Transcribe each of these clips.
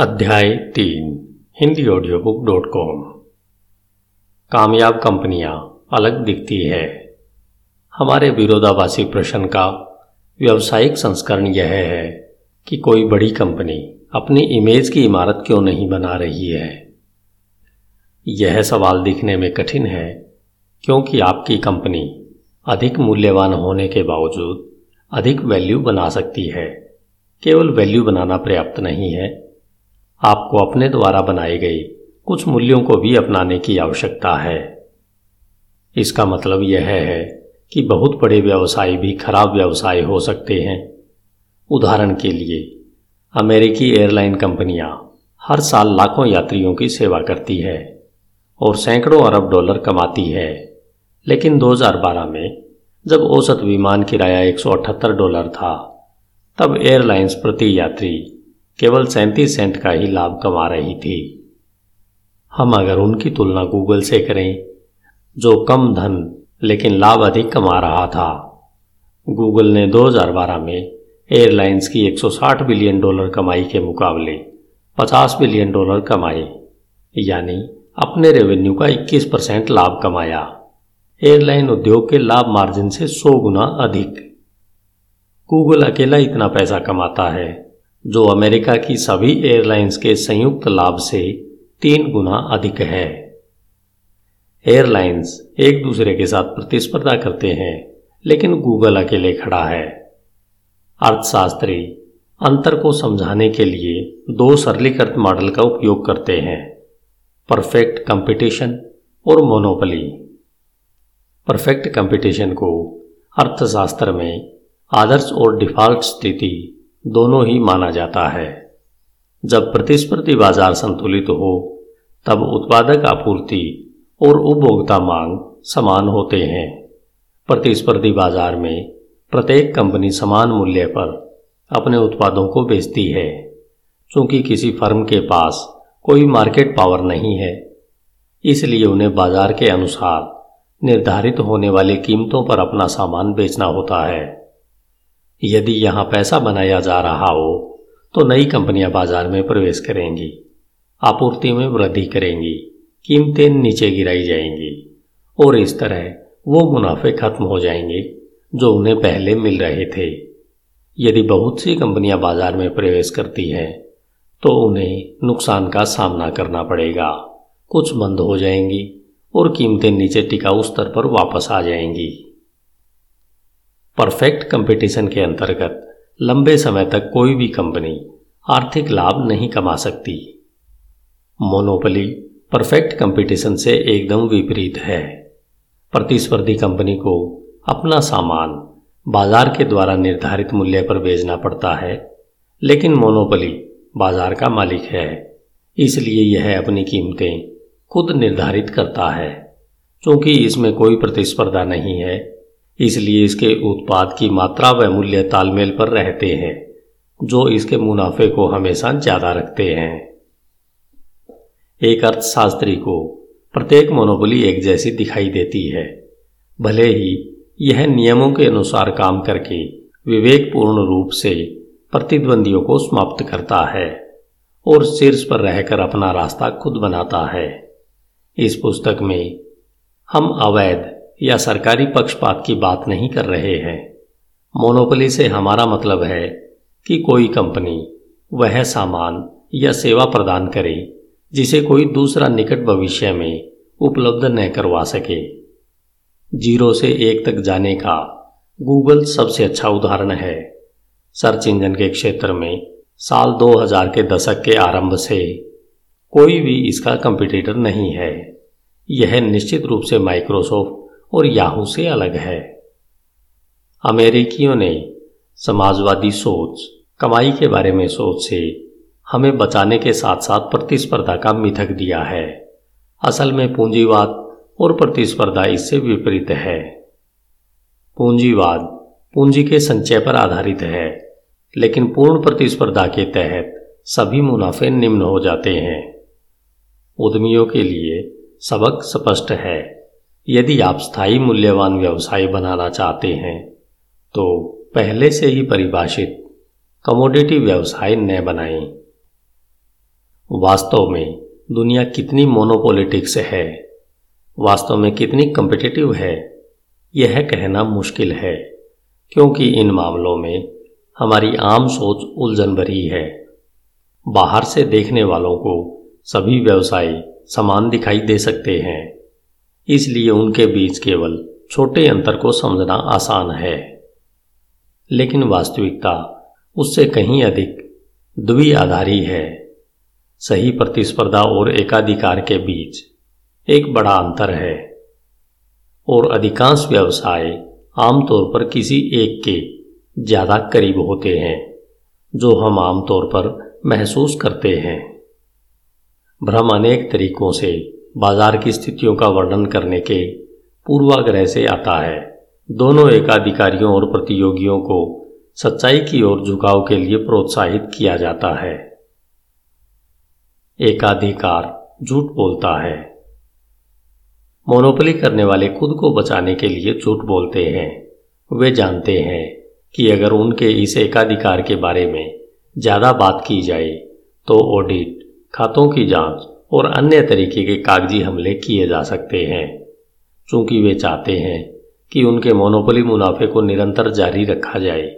अध्याय तीन, Hindi audio book dot com कामयाब कंपनियाँ अलग दिखती है। हमारे विरोधाभासी प्रश्न का व्यवसायिक संस्करण यह है कि कोई बड़ी कंपनी अपनी इमेज की इमारत क्यों नहीं बना रही है? यह सवाल दिखने में कठिन है, क्योंकि आपकी कंपनी अधिक मूल्यवान होने के बावजूद अधिक वैल्यू बना सकती है। केवल वैल्यू बनाना पर्याप्त नहीं है आपको अपने द्वारा बनाए गए कुछ मूल्यों को भी अपनाने की आवश्यकता है। इसका मतलब यह है कि बहुत बड़े व्यवसाय भी खराब व्यवसाय हो सकते हैं। उदाहरण के लिए, अमेरिकी एयरलाइन कंपनियाँ हर साल लाखों यात्रियों की सेवा करती है और सैकड़ों अरब डॉलर कमाती है। लेकिन 2012 में, जब औसत विमान किराया एक सौ अठहत्तर डॉलर था, तब एयरलाइंस प्रति यात्री केवल सैंतीस सेंट का ही लाभ कमा रही थी। हम अगर उनकी तुलना गूगल से करें, जो कम धन लेकिन लाभ अधिक कमा रहा था। गूगल ने 2012 में एयरलाइंस की 160 बिलियन डॉलर कमाई के मुकाबले 50 बिलियन डॉलर कमाए, यानी अपने रेवेन्यू का 21 परसेंट लाभ कमाया। एयरलाइन उद्योग के लाभ मार्जिन से 100 गुना अधिक। गूगल अकेला इतना पैसा कमाता है जो अमेरिका की सभी एयरलाइंस के संयुक्त लाभ से तीन गुना अधिक है। एयरलाइंस एक दूसरे के साथ प्रतिस्पर्धा करते हैं, लेकिन गूगल अकेले खड़ा है। अर्थशास्त्री अंतर को समझाने के लिए दो सरलीकृत मॉडल का उपयोग करते हैं, परफेक्ट कंपटीशन और मोनोपली। परफेक्ट कंपटीशन को अर्थशास्त्र में आदर्श और डिफ़ॉल्ट स्थिति दोनों ही माना जाता है। जब प्रतिस्पर्धी बाज़ार संतुलित हो, तब उत्पादक आपूर्ति और उपभोक्ता मांग समान होते हैं। प्रतिस्पर्धी बाज़ार में प्रत्येक कंपनी समान मूल्य पर अपने उत्पादों को बेचती है। क्योंकि किसी फर्म के पास कोई मार्केट पावर नहीं है, इसलिए उन्हें बाज़ार के अनुसार निर्धारित होने वाली कीमतों पर अपना सामान बेचना होता है। यदि यहाँ पैसा बनाया जा रहा हो तो नई कंपनियाँ बाज़ार में प्रवेश करेंगी। आपूर्ति में वृद्धि करेंगी। कीमतें नीचे गिराई जाएँगी। और इस तरह वो मुनाफे खत्म हो जाएँगे, जो उन्हें पहले मिल रहे थे। यदि बहुत सी कंपनियाँ बाज़ार में प्रवेश करती हैं तो उन्हें नुकसान का सामना करना पड़ेगा। कुछ बंद हो जाएँगी, और कीमतें नीचे टिकाऊ स्तर पर वापस आ जाएँगी। परफेक्ट कंपटीशन के अंतर्गत लंबे समय तक कोई भी कंपनी आर्थिक लाभ नहीं कमा सकती। मोनोपली परफेक्ट कंपटीशन से एकदम विपरीत है। प्रतिस्पर्धी कंपनी को अपना सामान बाज़ार के द्वारा निर्धारित मूल्य पर बेचना पड़ता है, लेकिन मोनोपली बाज़ार का मालिक है। इसलिए यह अपनी कीमतें खुद निर्धारित करता है। क्योंकि इसमें कोई प्रतिस्पर्धा नहीं है इसलिए इसके उत्पाद की मात्रा व मूल्य तालमेल पर रहते हैं, जो इसके मुनाफे को हमेशा ज़्यादा रखते हैं। एक अर्थशास्त्री को प्रत्येक मोनोपोली एक जैसी दिखाई देती है। भले ही यह नियमों के अनुसार काम करके विवेकपूर्ण रूप से प्रतिद्वंदियों को समाप्त करता है और शीर्ष पर रहकर अपना रास्ता खुद बनाता है। इस पुस्तक में हम अवैध या सरकारी पक्षपात की बात नहीं कर रहे हैं। मोनोपली से हमारा मतलब है कि कोई कंपनी वह सामान या सेवा प्रदान करे, जिसे कोई दूसरा निकट भविष्य में उपलब्ध न करवा सके। ज़ीरो से एक तक जाने का गूगल सबसे अच्छा उदाहरण है। सर्च इंजन के क्षेत्र में साल 2000 के दशक के आरंभ से कोई भी इसका कंपटीटर नहीं है। यह निश्चित रूप से माइक्रोसॉफ्ट और याहू से अलग है। अमेरिकियों ने समाजवादी सोच, कमाई के बारे में सोच से हमें बचाने के साथ साथ प्रतिस्पर्धा का मिथक दिया है। असल में पूंजीवाद और प्रतिस्पर्धा इससे विपरीत है। पूंजीवाद पूंजी के संचय पर आधारित है, लेकिन पूर्ण प्रतिस्पर्धा के तहत सभी मुनाफे निम्न हो जाते हैं। उद्यमियों के लिए सबक स्पष्ट है। यदि आप स्थायी मूल्यवान व्यवसाय बनाना चाहते हैं तो पहले से ही परिभाषित कमोडिटी व्यवसाय न बनाएँ। वास्तव में दुनिया कितनी मोनोपोलिटिक्स है, वास्तव में कितनी कम्पिटिटिव है, यह कहना मुश्किल है, क्योंकि इन मामलों में हमारी आम सोच उलझन भरी है। बाहर से देखने वालों को सभी व्यवसाय समान दिखाई दे सकते हैं। इसलिए उनके बीच केवल छोटे अंतर को समझना आसान है। लेकिन वास्तविकता उससे कहीं अधिक द्विआधारी है। सही प्रतिस्पर्धा और एकाधिकार के बीच एक बड़ा अंतर है। और अधिकांश व्यवसाय आमतौर पर किसी एक के ज़्यादा करीब होते हैं, जो हम आमतौर पर महसूस करते हैं। भ्रम अनेक तरीकों से बाज़ार की स्थितियों का वर्णन करने के पूर्वाग्रह से आता है। दोनों एकाधिकारियों और प्रतियोगियों को सच्चाई की ओर झुकाव के लिए प्रोत्साहित किया जाता है। एकाधिकार झूठ बोलता है। मोनोपली करने वाले खुद को बचाने के लिए झूठ बोलते हैं। वे जानते हैं कि अगर उनके इस एकाधिकार के बारे में ज़्यादा बात की जाए तो ऑडिट, खातों की जाँच और अन्य तरीके के कागज़ी हमले किए जा सकते हैं। चूँकि वे चाहते हैं कि उनके मोनोपोली मुनाफे को निरंतर जारी रखा जाए,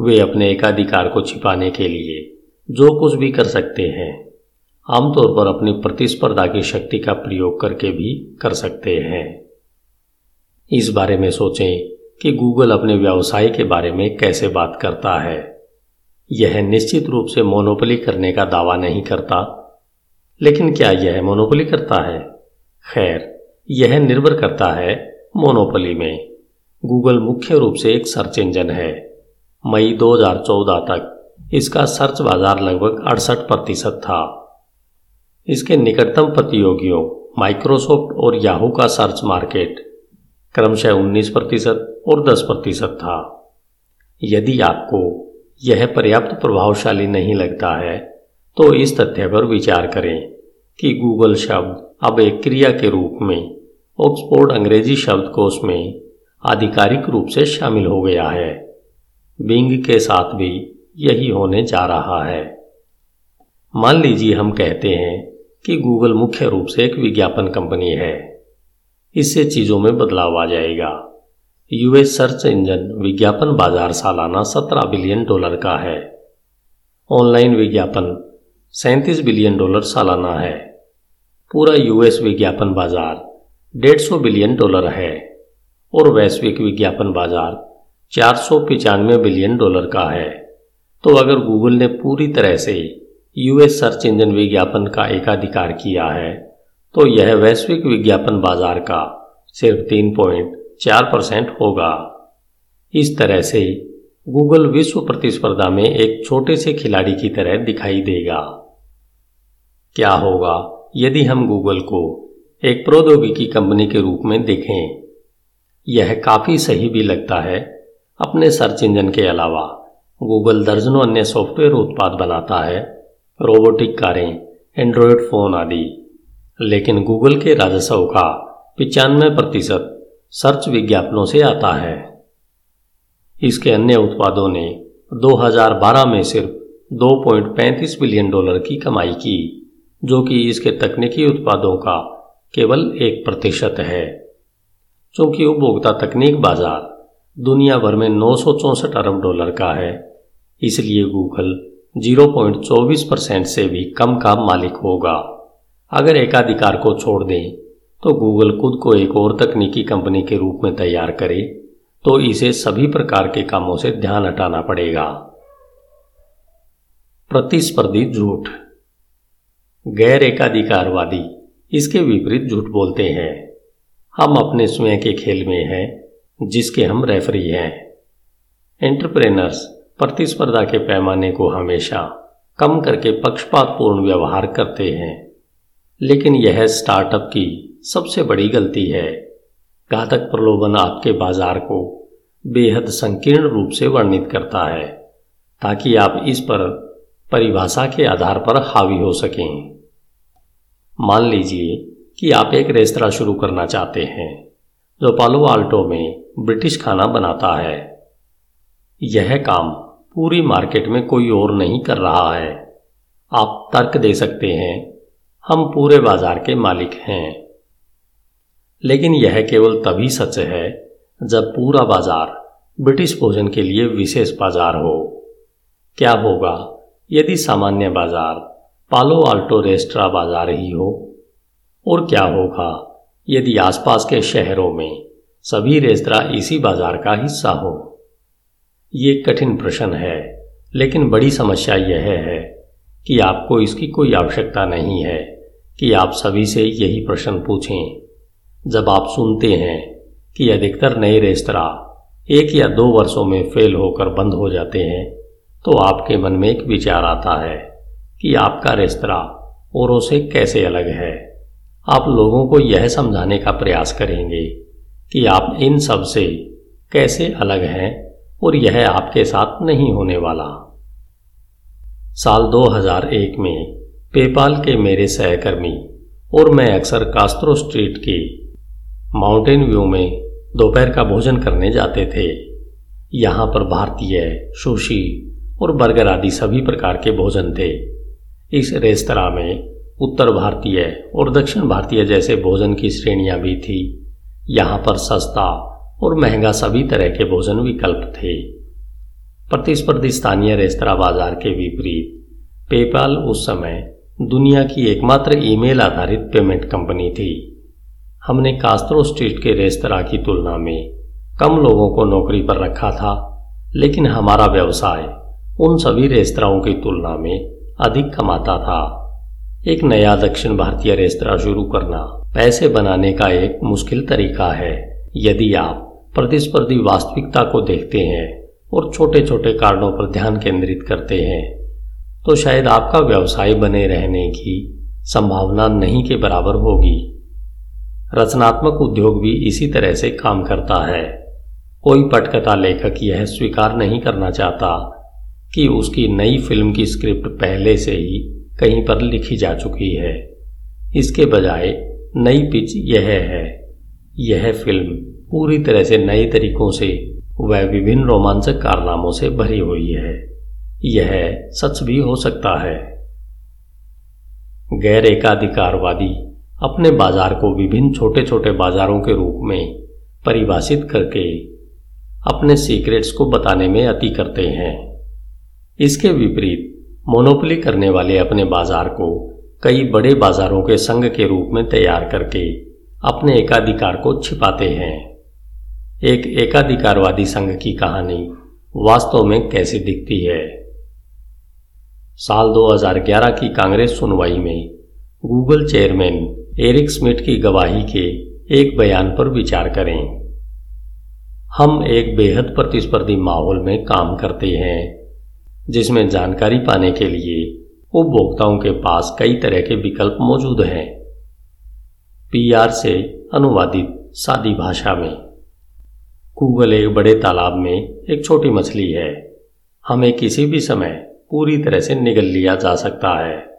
वे अपने एकाधिकार को छिपाने के लिए जो कुछ भी कर सकते हैं, आमतौर पर अपनी प्रतिस्पर्धा की शक्ति का प्रयोग करके भी कर सकते हैं। इस बारे में सोचें कि गूगल अपने व्यवसाय के बारे में कैसे बात करता है। यह निश्चित रूप से मोनोपली करने का दावा नहीं करता लेकिन क्या यह मोनोपली करता है? खैर, यह निर्भर करता है मोनोपली में। गूगल मुख्य रूप से एक सर्च इंजन है। मई 2014 तक इसका सर्च बाज़ार लगभग अड़सठ प्रतिशत था। इसके निकटतम प्रतियोगियों माइक्रोसॉफ्ट और याहू का सर्च मार्केट क्रमशः 19 प्रतिशत और 10 प्रतिशत था। यदि आपको यह पर्याप्त प्रभावशाली नहीं लगता है तो इस तथ्य पर विचार करें कि गूगल शब्द अब एक क्रिया के रूप में ऑक्सफोर्ड अंग्रेज़ी शब्दकोश में आधिकारिक रूप से शामिल हो गया है। बिंग के साथ भी यही होने जा रहा है। मान लीजिए हम कहते हैं कि गूगल मुख्य रूप से एक विज्ञापन कंपनी है। इससे चीज़ों में बदलाव आ जाएगा। यूएस सर्च इंजन विज्ञापन बाज़ार सालाना 17 बिलियन डॉलर का है। ऑनलाइन विज्ञापन 37 बिलियन डॉलर सालाना है। पूरा यूएस विज्ञापन बाज़ार 150 बिलियन डॉलर है और वैश्विक विज्ञापन बाज़ार चार बिलियन डॉलर का है। तो अगर गूगल ने पूरी तरह से यूएस सर्च इंजन विज्ञापन का एकाधिकार किया है तो यह वैश्विक विज्ञापन बाज़ार का सिर्फ़ तीन पॉइंट चार परसेंट होगा। इस तरह से गूगल विश्व प्रतिस्पर्धा में एक छोटे से खिलाड़ी की तरह दिखाई देगा। क्या होगा यदि हम गूगल को एक प्रौद्योगिकी कंपनी के रूप में देखें? यह काफ़ी सही भी लगता है। अपने सर्च इंजन के अलावा, गूगल दर्जनों अन्य सॉफ्टवेयर उत्पाद बनाता है। रोबोटिक कारें, एंड्रॉयड फ़ोन आदि। लेकिन गूगल के राजस्व का पिचानवे प्रतिशत सर्च विज्ञापनों से आता है। इसके अन्य उत्पादों ने 2012 में सिर्फ़ 2.35 बिलियन डॉलर की कमाई की। जो कि इसके तकनीकी उत्पादों का केवल एक प्रतिशत है। चूँकि उपभोक्ता तकनीक बाज़ार दुनिया भर में नौ अरब डॉलर का है, इसलिए गूगल 0.24 परसेंट से भी कम का मालिक होगा। अगर एकाधिकार को छोड़ दें तो गूगल खुद को एक और तकनीकी कंपनी के रूप में तैयार करे तो इसे सभी प्रकार के कामों से ध्यान हटाना पड़ेगा। प्रतिस्पर्धी झूठ गैर एकाधिकारवादी, इसके विपरीत झूठ बोलते हैं। हम अपने स्वयं के खेल में हैं, जिसके हम रेफरी हैं। एंटरप्रेनर्स, प्रतिस्पर्धा के पैमाने को हमेशा कम करके पक्षपातपूर्ण व्यवहार करते हैं। लेकिन यह स्टार्टअप की सबसे बड़ी गलती है। घातक प्रलोभन आपके बाज़ार को बेहद संकीर्ण रूप से वर्णित करता है, ताकि आप इस पर परिभाषा के आधार पर हावी हो सकें। मान लीजिए कि आप एक रेस्तरा शुरू करना चाहते हैं, जो पालो आल्टो में ब्रिटिश खाना बनाता है। यह काम पूरी मार्केट में कोई और नहीं कर रहा है। आप तर्क दे सकते हैं, हम पूरे बाज़ार के मालिक हैं। लेकिन यह केवल तभी सच है, जब पूरा बाज़ार ब्रिटिश भोजन के लिए विशेष बाज़ार हो। क्या होगा? यदि सामान्य बाज़ार पालो आल्टो रेस्ट्रा बाज़ार ही हो, और क्या होगा यदि आसपास के शहरों में सभी रेस्तरा इसी बाज़ार का हिस्सा हो? ये कठिन प्रश्न है, लेकिन बड़ी समस्या यह है कि आपको इसकी कोई आवश्यकता नहीं है कि आप सभी से यही प्रश्न पूछें। जब आप सुनते हैं कि अधिकतर नए रेस्तरा एक या दो वर्षों में फेल होकर बंद हो जाते हैं तो आपके मन में एक विचार आता है कि आपका रेस्तरा औरों से कैसे अलग है। आप लोगों को यह समझाने का प्रयास करेंगे कि आप इन सबसे कैसे अलग हैं और यह आपके साथ नहीं होने वाला। साल 2001 में पेपाल के मेरे सहकर्मी और मैं अक्सर कास्त्रो स्ट्रीट के माउंटेन व्यू में दोपहर का भोजन करने जाते थे। यहाँ पर भारतीय सुशी और बर्गर आदि सभी प्रकार के भोजन थे इस रेस्तरा में उत्तर भारतीय और दक्षिण भारतीय जैसे भोजन की श्रेणियाँ भी थी। यहाँ पर सस्ता और महँगा सभी तरह के भोजन विकल्प थे। प्रतिस्पर्धी स्थानीय रेस्तरा बाज़ार के विपरीत, पेपाल उस समय दुनिया की एकमात्र ईमेल आधारित पेमेंट कंपनी थी। हमने कास्त्रो स्ट्रीट के रेस्तरा की तुलना में कम लोगों को नौकरी पर रखा था, लेकिन हमारा व्यवसाय उन सभी रेस्तराओं की तुलना में अधिक कमाता था। एक नया दक्षिण भारतीय रेस्तरा शुरू करना पैसे बनाने का एक मुश्किल तरीका है। यदि आप प्रतिस्पर्धी वास्तविकता को देखते हैं और छोटे छोटे कारणों पर ध्यान केंद्रित करते हैं तो शायद आपका व्यवसाय बने रहने की संभावना नहीं के बराबर होगी। रचनात्मक उद्योग भी इसी तरह से काम करता है। कोई पटकथा लेखक यह स्वीकार नहीं करना चाहता कि उसकी नई फ़िल्म की स्क्रिप्ट पहले से ही कहीं पर लिखी जा चुकी है। इसके बजाय नई पिच यह है। यह फ़िल्म पूरी तरह से नए तरीकों से वह विभिन्न रोमांचक कारनामों से भरी हुई है। यह सच भी हो सकता है। गैर एकाधिकारवादी अपने बाज़ार को विभिन्न छोटे छोटे बाजारों के रूप में परिभाषित करके अपने सीक्रेट्स को बताने में अति करते हैं। इसके विपरीत मोनोपली करने वाले अपने बाज़ार को कई बड़े बाजारों के संघ के रूप में तैयार करके अपने एकाधिकार को छिपाते हैं। एक एकाधिकारवादी संघ की कहानी वास्तव में कैसे दिखती है? साल 2011 की कांग्रेस सुनवाई में गूगल चेयरमैन एरिक स्मिथ की गवाही के एक बयान पर विचार करें। हम एक बेहद प्रतिस्पर्धी माहौल में काम करते हैं। जिसमें जानकारी पाने के लिए उपभोक्ताओं के पास कई तरह के विकल्प मौजूद हैं। पीआर से अनुवादित सादी भाषा में, गूगल एक बड़े तालाब में एक छोटी मछली है। हमें किसी भी समय पूरी तरह से निगल लिया जा सकता है।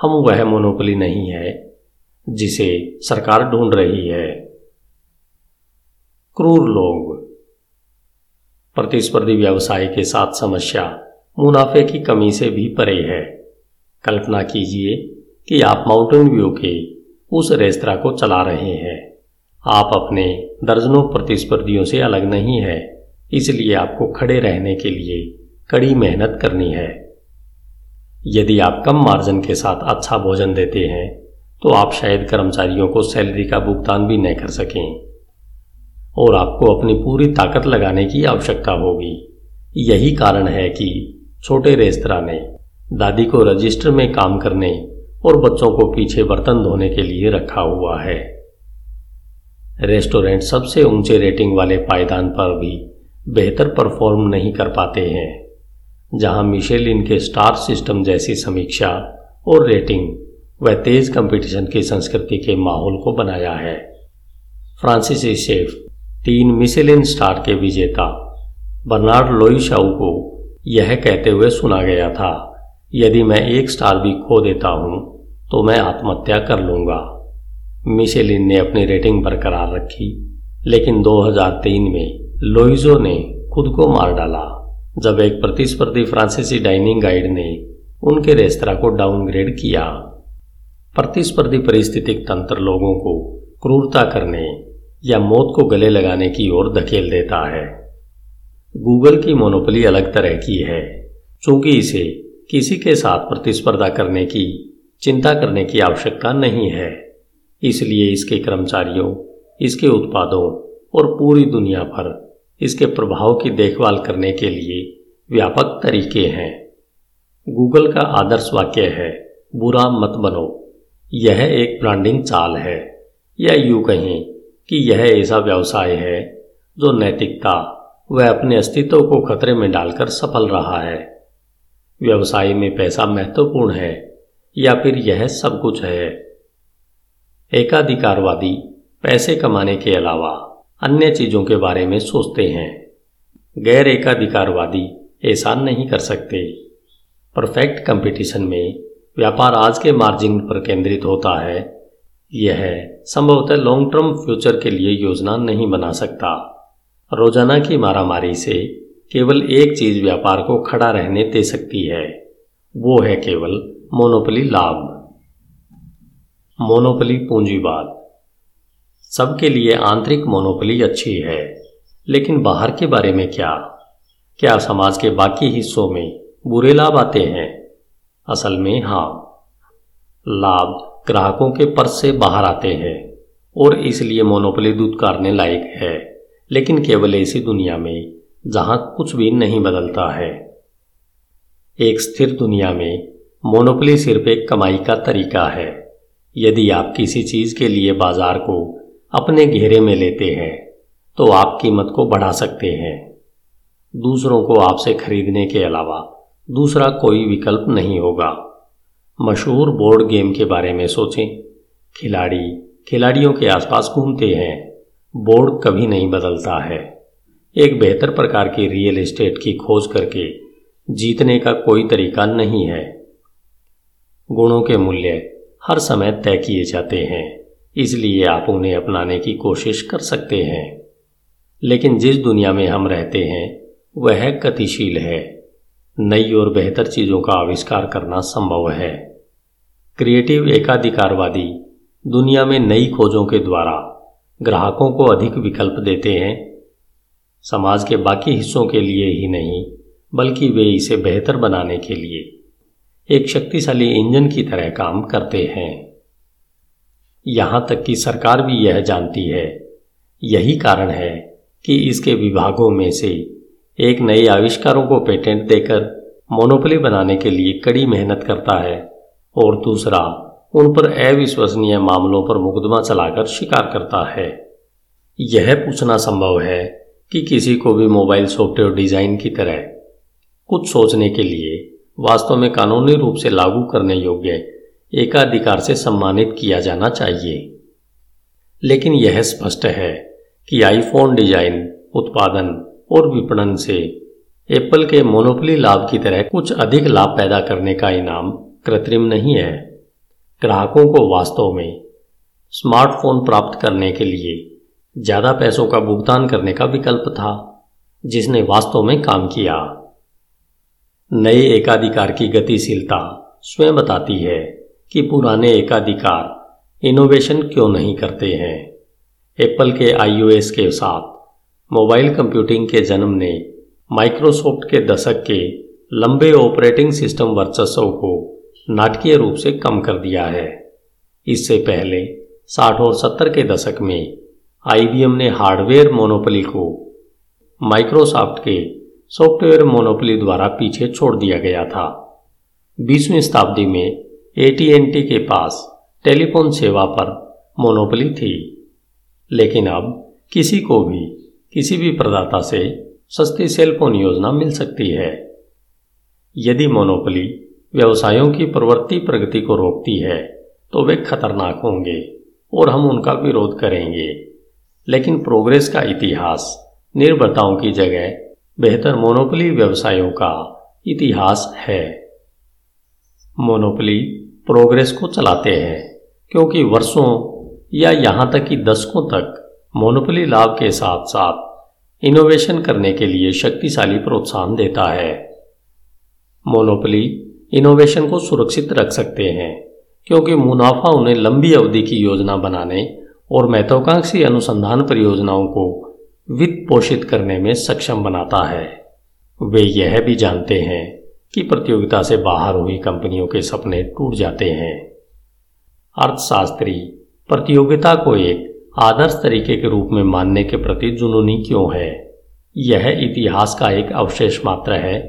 हम वह मोनोपली नहीं है, जिसे सरकार ढूंढ रही है। क्रूर लोग, प्रतिस्पर्धी व्यवसाय के साथ समस्या मुनाफे की कमी से भी परे है। कल्पना कीजिए कि आप माउंटेन व्यू के उस रेस्तरा को चला रहे हैं। आप अपने दर्जनों प्रतिस्पर्धियों से अलग नहीं है, इसलिए आपको खड़े रहने के लिए कड़ी मेहनत करनी है। यदि आप कम मार्जिन के साथ अच्छा भोजन देते हैं तो आप शायद कर्मचारियों को सैलरी का भुगतान भी न कर सकें। और आपको अपनी पूरी ताकत लगाने की आवश्यकता होगी। यही कारण है कि छोटे रेस्तरा ने, दादी को रजिस्टर में काम करने और बच्चों को पीछे बर्तन धोने के लिए रखा हुआ है। रेस्टोरेंट सबसे ऊँचे रेटिंग वाले पायदान पर भी बेहतर परफॉर्म नहीं कर पाते हैं, जहाँ मिशेलिन के स्टार सिस्टम जैसी समीक्षा और रेटिंग व तेज कंपटीशन की संस्कृति के माहौल को बनाया है। फ्रांसीसी शेफ, तीन मिशेलिन स्टार के विजेता, बर्नार्ड लोईशाऊ को यह कहते हुए सुना गया था, यदि मैं एक स्टार भी खो देता हूँ तो मैं आत्महत्या कर लूँगा। मिशेलिन ने अपनी रेटिंग बरकरार रखी, लेकिन 2003 में लोइजो ने खुद को मार डाला, जब एक प्रतिस्पर्धी फ्रांसीसी डाइनिंग गाइड ने उनके रेस्तरा को डाउनग्रेड किया। प्रतिस्पर्धी परिस्थितिक तंत्र लोगों को क्रूरता करने या मौत को गले लगाने की ओर धकेल देता है। गूगल की मोनोपली अलग तरह की है। चूँकि इसे किसी के साथ प्रतिस्पर्धा करने की, चिंता करने की आवश्यकता नहीं है। इसलिए इसके कर्मचारियों, इसके उत्पादों और पूरी दुनिया पर इसके प्रभाव की देखभाल करने के लिए व्यापक तरीके हैं। गूगल का आदर्श वाक्य है, बुरा मत बनो। यह एक ब्रांडिंग चाल है। या यूँ कहें कि यह ऐसा व्यवसाय है जो नैतिकता व अपने अस्तित्व को खतरे में डालकर सफल रहा है। व्यवसाय में पैसा महत्वपूर्ण है, या फिर यह सब कुछ है? एकाधिकारवादी पैसे कमाने के अलावा अन्य चीज़ों के बारे में सोचते हैं। गैर एकाधिकारवादी ऐसा नहीं कर सकते। परफेक्ट कंपटीशन में व्यापार आज के मार्जिन पर केंद्रित होता है। यह संभवतः लॉन्ग टर्म फ्यूचर के लिए योजना नहीं बना सकता। रोज़ाना की मारामारी से केवल एक चीज़ व्यापार को खड़ा रहने दे सकती है, वो है केवल मोनोपली लाभ। मोनोपली पूंजीवाद। सबके लिए आंतरिक मोनोपली अच्छी है, लेकिन बाहर के बारे में क्या? क्या समाज के बाकी हिस्सों में बुरे लाभ आते हैं? असल में हाँ। लाभ ग्राहकों के पर्स से बाहर आते हैं, और इसलिए मोनोपली दूध करने लायक है। लेकिन केवल ऐसी दुनिया में जहाँ कुछ भी नहीं बदलता है। एक स्थिर दुनिया में मोनोपली सिर्फ़ एक कमाई का तरीका है। यदि आप किसी चीज़ के लिए बाज़ार को अपने घेरे में लेते हैं तो आप कीमत को बढ़ा सकते हैं। दूसरों को आपसे खरीदने के अलावा दूसरा कोई विकल्प नहीं होगा। मशहूर बोर्ड गेम के बारे में सोचें। खिलाड़ी खिलाड़ियों के आसपास घूमते हैं। बोर्ड कभी नहीं बदलता है। एक बेहतर प्रकार की रियल एस्टेट की खोज करके जीतने का कोई तरीका नहीं है। गुणों के मूल्य हर समय तय किए जाते हैं, इसलिए आप उन्हें अपनाने की कोशिश कर सकते हैं। लेकिन जिस दुनिया में हम रहते हैं, वह गतिशील है। नई और बेहतर चीज़ों का आविष्कार करना संभव है। क्रिएटिव एकाधिकारवादी दुनिया में नई खोजों के द्वारा ग्राहकों को अधिक विकल्प देते हैं। समाज के बाकी हिस्सों के लिए ही नहीं, बल्कि वे इसे बेहतर बनाने के लिए एक शक्तिशाली इंजन की तरह काम करते हैं। यहाँ तक कि सरकार भी यह जानती है। यही कारण है कि इसके विभागों में से एक नए आविष्कारों को पेटेंट देकर मोनोपली बनाने के लिए कड़ी मेहनत करता है और दूसरा उन पर अविश्वसनीय मामलों पर मुकदमा चलाकर शिकार करता है। यह पूछना संभव है कि किसी को भी मोबाइल सॉफ्टवेयर डिज़ाइन की तरह कुछ सोचने के लिए वास्तव में कानूनी रूप से लागू करने योग्य एकाधिकार से सम्मानित किया जाना चाहिए। लेकिन यह स्पष्ट है कि आईफोन डिज़ाइन, उत्पादन और विपणन से एप्पल के मोनोपली लाभ की तरह कुछ अधिक लाभ पैदा करने का इनाम कृत्रिम नहीं है। ग्राहकों को वास्तव में स्मार्टफ़ोन प्राप्त करने के लिए ज़्यादा पैसों का भुगतान करने का विकल्प था, जिसने वास्तव में काम किया। नए एकाधिकार की गतिशीलता स्वयं बताती है कि पुराने एकाधिकार इनोवेशन क्यों नहीं करते हैं। एप्पल के आईओएस के साथ मोबाइल कंप्यूटिंग के जन्म ने माइक्रोसॉफ्ट के दशक के लंबे ऑपरेटिंग सिस्टम वर्चस्व को नाटकीय रूप से कम कर दिया है। इससे पहले 60 और 70 के दशक में आईबीएम ने हार्डवेयर मोनोपली को माइक्रोसॉफ्ट के सॉफ्टवेयर मोनोपली द्वारा पीछे छोड़ दिया गया था। बीसवीं शताब्दी में एटीएनटी के पास टेलीफोन सेवा पर मोनोपली थी। लेकिन अब किसी को भी, किसी भी प्रदाता से सस्ती सेलफोन योजना मिल सकती है। यदि मोनोपली व्यवसायों की प्रवृत्ति प्रगति को रोकती है तो वे खतरनाक होंगे और हम उनका विरोध करेंगे। लेकिन प्रोग्रेस का इतिहास, निर्भरताओं की जगह, बेहतर मोनोपली व्यवसायों का इतिहास है। मोनोपली प्रोग्रेस को चलाते हैं, क्योंकि वर्षों या यहाँ तक कि दशकों तक मोनोपली लाभ के साथ साथ इनोवेशन करने के लिए शक्तिशाली प्रोत्साहन देता है। मोनोपली इनोवेशन को सुरक्षित रख सकते हैं, क्योंकि मुनाफा उन्हें लंबी अवधि की योजना बनाने और महत्वाकांक्षी अनुसंधान परियोजनाओं को वित्त पोषित करने में सक्षम बनाता है। वे यह भी जानते हैं कि प्रतियोगिता से बाहर हुई कंपनियों के सपने टूट जाते हैं। अर्थशास्त्री, प्रतियोगिता को एक आदर्श तरीके के रूप में मानने के प्रति जुनूनी क्यों है? यह इतिहास का एक अवशेष मात्र है।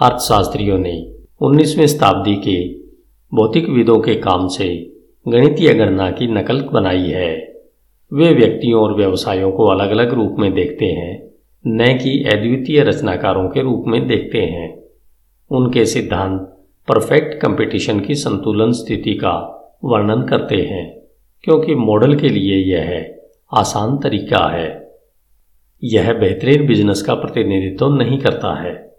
अर्थशास्त्रियों ने 19वीं शताब्दी के भौतिकविदों के काम से गणितीय गणना की नकल बनाई है। वे व्यक्तियों और व्यवसायों को अलग अलग रूप में देखते हैं, न कि अद्वितीय रचनाकारों के रूप में देखते हैं। उनके सिद्धांत परफेक्ट कंपटीशन की संतुलन स्थिति का वर्णन करते हैं, क्योंकि मॉडल के लिए यह आसान तरीका है। यह बेहतरीन बिज़नेस का प्रतिनिधित्व नहीं करता है,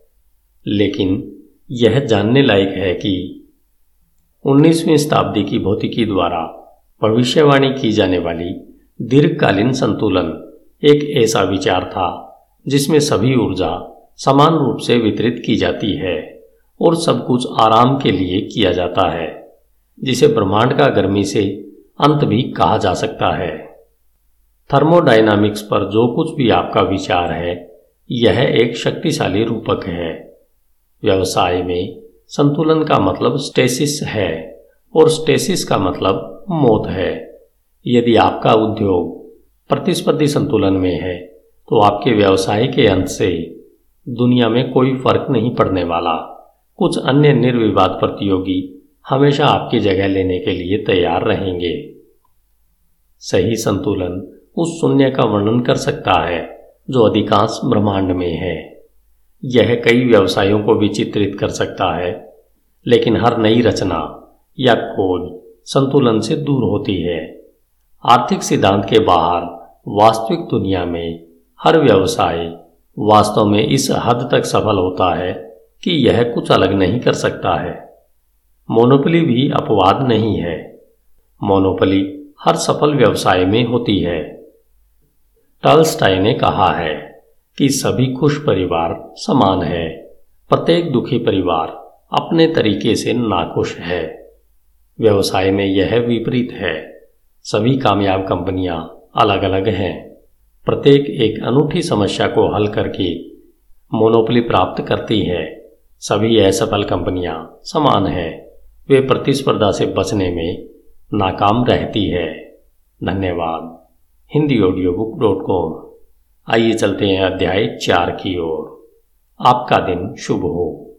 लेकिन यह जानने लायक है कि 19वीं शताब्दी की भौतिकी द्वारा भविष्यवाणी की जाने वाली दीर्घकालीन संतुलन एक ऐसा विचार था, जिसमें सभी ऊर्जा समान रूप से वितरित की जाती है और सब कुछ आराम के लिए किया जाता है, जिसे ब्रह्मांड का गर्मी से अंत भी कहा जा सकता है। थर्मोडाइनामिक्स पर जो कुछ भी आपका विचार है, यह एक शक्तिशाली रूपक है। व्यवसाय में संतुलन का मतलब स्टेसिस है और स्टेसिस का मतलब मौत है। यदि आपका उद्योग प्रतिस्पर्धी संतुलन में है तो आपके व्यवसाय के अंत से दुनिया में कोई फ़र्क नहीं पड़ने वाला। कुछ अन्य निर्विवाद प्रतियोगी हमेशा आपकी जगह लेने के लिए तैयार रहेंगे। सही संतुलन उस शून्य का वर्णन कर सकता है जो अधिकांश ब्रह्मांड में है। यह कई व्यवसायों को भी चित्रित कर सकता है, लेकिन हर नई रचना या खोज संतुलन से दूर होती है। आर्थिक सिद्धांत के बाहर वास्तविक दुनिया में हर व्यवसाय वास्तव में इस हद तक सफल होता है कि यह कुछ अलग नहीं कर सकता है। मोनोपली भी अपवाद नहीं है। मोनोपली हर सफल व्यवसाय में होती है। टल्स्टाई ने कहा है कि सभी खुश परिवार समान है। प्रत्येक दुखी परिवार अपने तरीके से नाखुश है। व्यवसाय में यह विपरीत है। सभी कामयाब कंपनियाँ अलग अलग हैं। प्रत्येक एक अनूठी समस्या को हल करके मोनोपली प्राप्त करती है। सभी असफल कंपनियाँ समान हैं। वे प्रतिस्पर्धा से बचने में नाकाम रहती है। धन्यवाद। Hindi audio book dot com. आइए चलते हैं अध्याय चार की ओर। आपका दिन शुभ हो।